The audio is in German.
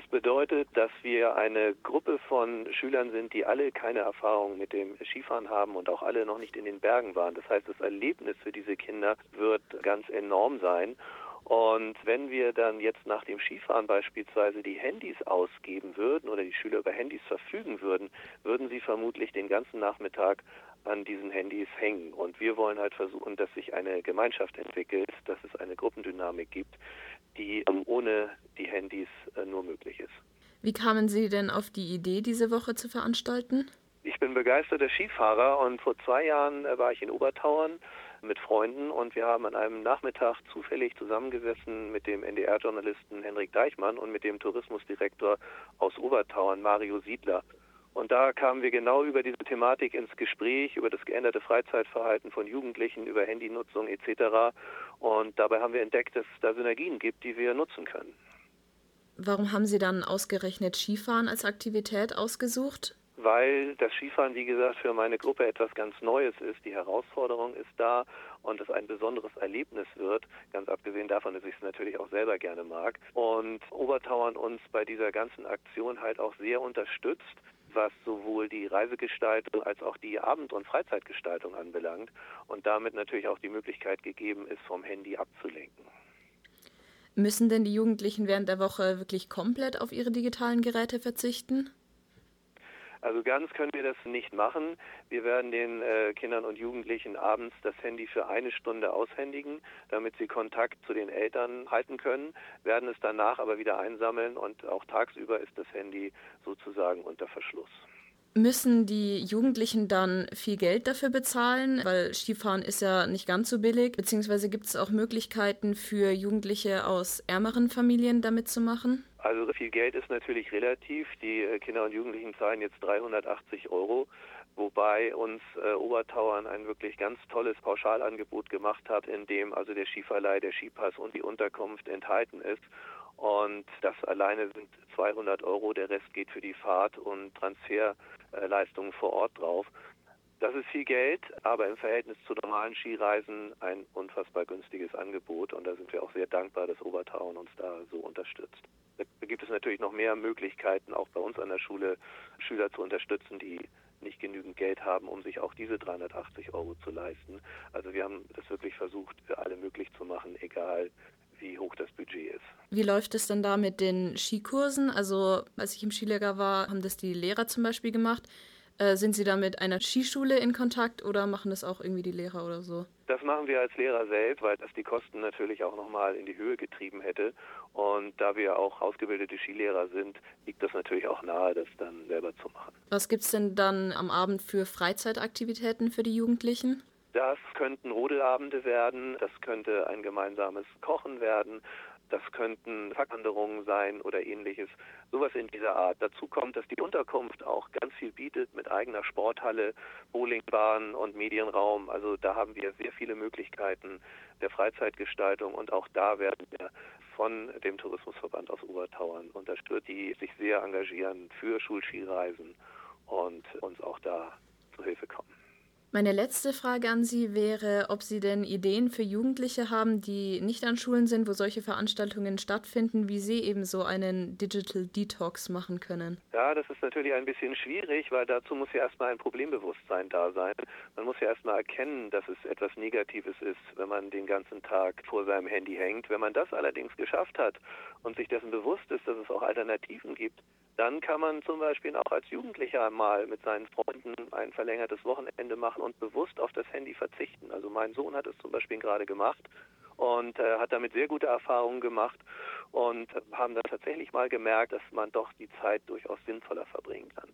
Das bedeutet, dass wir eine Gruppe von Schülern sind, die alle keine Erfahrung mit dem Skifahren haben und auch alle noch nicht in den Bergen waren. Das heißt, das Erlebnis für diese Kinder wird ganz enorm sein. Und wenn wir dann jetzt nach dem Skifahren beispielsweise die Handys ausgeben würden oder die Schüler über Handys verfügen würden, würden sie vermutlich den ganzen Nachmittag an diesen Handys hängen. Und wir wollen halt versuchen, dass sich eine Gemeinschaft entwickelt, dass es eine Gruppendynamik gibt, die ähm, ohne die Handys äh, nur möglich ist. Wie kamen Sie denn auf die Idee, diese Woche zu veranstalten? Ich bin begeisterter Skifahrer und vor zwei Jahren äh, war ich in Obertauern mit Freunden und wir haben an einem Nachmittag zufällig zusammengesessen mit dem NDR-Journalisten Henrik Deichmann und mit dem Tourismusdirektor aus Obertauern, Mario Siedler. Und da kamen wir genau über diese Thematik ins Gespräch, über das geänderte Freizeitverhalten von Jugendlichen, über Handynutzung etc. Und dabei haben wir entdeckt, dass es da Synergien gibt, die wir nutzen können. Warum haben Sie dann ausgerechnet Skifahren als Aktivität ausgesucht? Weil das Skifahren, wie gesagt, für meine Gruppe etwas ganz Neues ist. Die Herausforderung ist da und es ein besonderes Erlebnis wird, ganz abgesehen davon, dass ich es natürlich auch selber gerne mag. Und Obertauern uns bei dieser ganzen Aktion halt auch sehr unterstützt was sowohl die Reisegestaltung als auch die Abend- und Freizeitgestaltung anbelangt und damit natürlich auch die Möglichkeit gegeben ist, vom Handy abzulenken. Müssen denn die Jugendlichen während der Woche wirklich komplett auf ihre digitalen Geräte verzichten? Also ganz können wir das nicht machen. Wir werden den äh, Kindern und Jugendlichen abends das Handy für eine Stunde aushändigen, damit sie Kontakt zu den Eltern halten können, werden es danach aber wieder einsammeln und auch tagsüber ist das Handy sozusagen unter Verschluss. Müssen die Jugendlichen dann viel Geld dafür bezahlen? Weil Skifahren ist ja nicht ganz so billig. Beziehungsweise gibt es auch Möglichkeiten für Jugendliche aus ärmeren Familien damit zu machen? Also viel Geld ist natürlich relativ. Die äh, Kinder und Jugendlichen zahlen jetzt 380 Euro, wobei uns äh, Obertauern ein wirklich ganz tolles Pauschalangebot gemacht hat, in dem also der Skiverleih, der Skipass und die Unterkunft enthalten ist. Und das alleine sind 200 Euro, der Rest geht für die Fahrt und Transferleistungen vor Ort drauf. Das ist viel Geld, aber im Verhältnis zu normalen Skireisen ein unfassbar günstiges Angebot und da sind wir auch sehr dankbar, dass Obertauern uns da so unterstützt. Gibt es natürlich noch mehr Möglichkeiten, auch bei uns an der Schule Schüler zu unterstützen, die nicht genügend Geld haben, um sich auch diese 380 Euro zu leisten. Also wir haben das wirklich versucht, für alle möglich zu machen, egal wie hoch das Budget ist. Wie läuft es denn da mit den Skikursen? Also als ich im Skilehrer war, haben das die Lehrer zum Beispiel gemacht. Äh, sind Sie da mit einer Skischule in Kontakt oder machen das auch irgendwie die Lehrer oder so? Das machen wir als Lehrer selbst, weil das die Kosten natürlich auch nochmal in die Höhe getrieben hätte. Und da wir auch ausgebildete Skilehrer sind, liegt das natürlich auch nahe, das dann selber zu machen. Was gibt es denn dann am Abend für Freizeitaktivitäten für die Jugendlichen? Das könnten Rodelabende werden, das könnte ein gemeinsames Kochen werden, das könnten Fackwanderungen sein oder ähnliches. Sowas in dieser Art. Dazu kommt, dass die Unterkunft auch ganz viel bietet mit eigener Sporthalle, Bowlingbahn und Medienraum. Also da haben wir sehr viele Möglichkeiten der Freizeitgestaltung und auch da werden wir von dem Tourismusverband aus Obertauern unterstützt, die sich sehr engagieren für Schulskireisen und uns auch da zu Hilfe kommen. Meine letzte Frage an Sie wäre, ob Sie denn Ideen für Jugendliche haben, die nicht an Schulen sind, wo solche Veranstaltungen stattfinden, wie Sie eben so einen Digital Detox machen können. Ja, das ist natürlich ein bisschen schwierig, weil dazu muss ja erstmal ein Problembewusstsein da sein. Man muss ja erstmal erkennen, dass es etwas Negatives ist, wenn man den ganzen Tag vor seinem Handy hängt. Wenn man das allerdings geschafft hat und sich dessen bewusst ist, dass es auch Alternativen gibt, dann kann man zum Beispiel auch als Jugendlicher mal mit seinen Freunden ein verlängertes Wochenende machen und bewusst auf das Handy verzichten. Also mein Sohn hat es zum Beispiel gerade gemacht und äh, hat damit sehr gute Erfahrungen gemacht und haben dann tatsächlich mal gemerkt, dass man doch die Zeit durchaus sinnvoller verbringen kann.